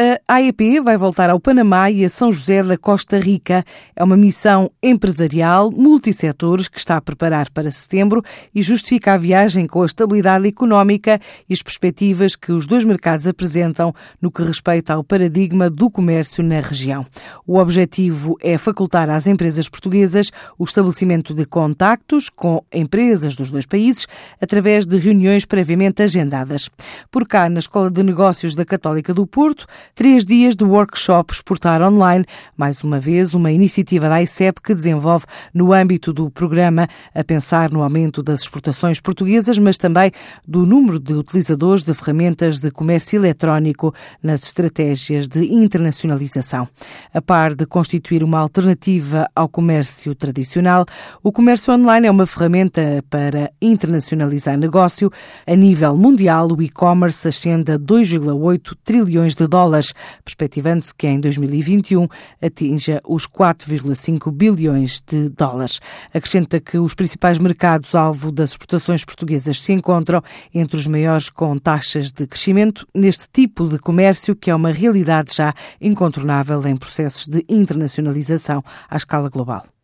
A AEP vai voltar ao Panamá e a São José da Costa Rica. É uma missão empresarial multissetores que está a preparar para setembro e justifica a viagem com a estabilidade económica e as perspectivas que os dois mercados apresentam no que respeita ao paradigma do comércio na região. O objetivo é facultar às empresas portuguesas o estabelecimento de contactos com empresas dos dois países através de reuniões previamente agendadas. Por cá, na Escola de Negócios da Católica do Porto, três dias de workshop Exportar Online, mais uma vez uma iniciativa da ICEP que desenvolve no âmbito do programa a pensar no aumento das exportações portuguesas, mas também do número de utilizadores de ferramentas de comércio eletrónico nas estratégias de internacionalização. A par de constituir uma alternativa ao comércio tradicional, o comércio online é uma ferramenta para internacionalizar negócio. A nível mundial, o e-commerce ascende a 2,8 trilhões de dólares, perspectivando-se que em 2021 atinja os 4,5 bilhões de dólares. Acrescenta que os principais mercados-alvo das exportações portuguesas se encontram entre os maiores com taxas de crescimento neste tipo de comércio que é uma realidade já incontornável em processos de internacionalização à escala global.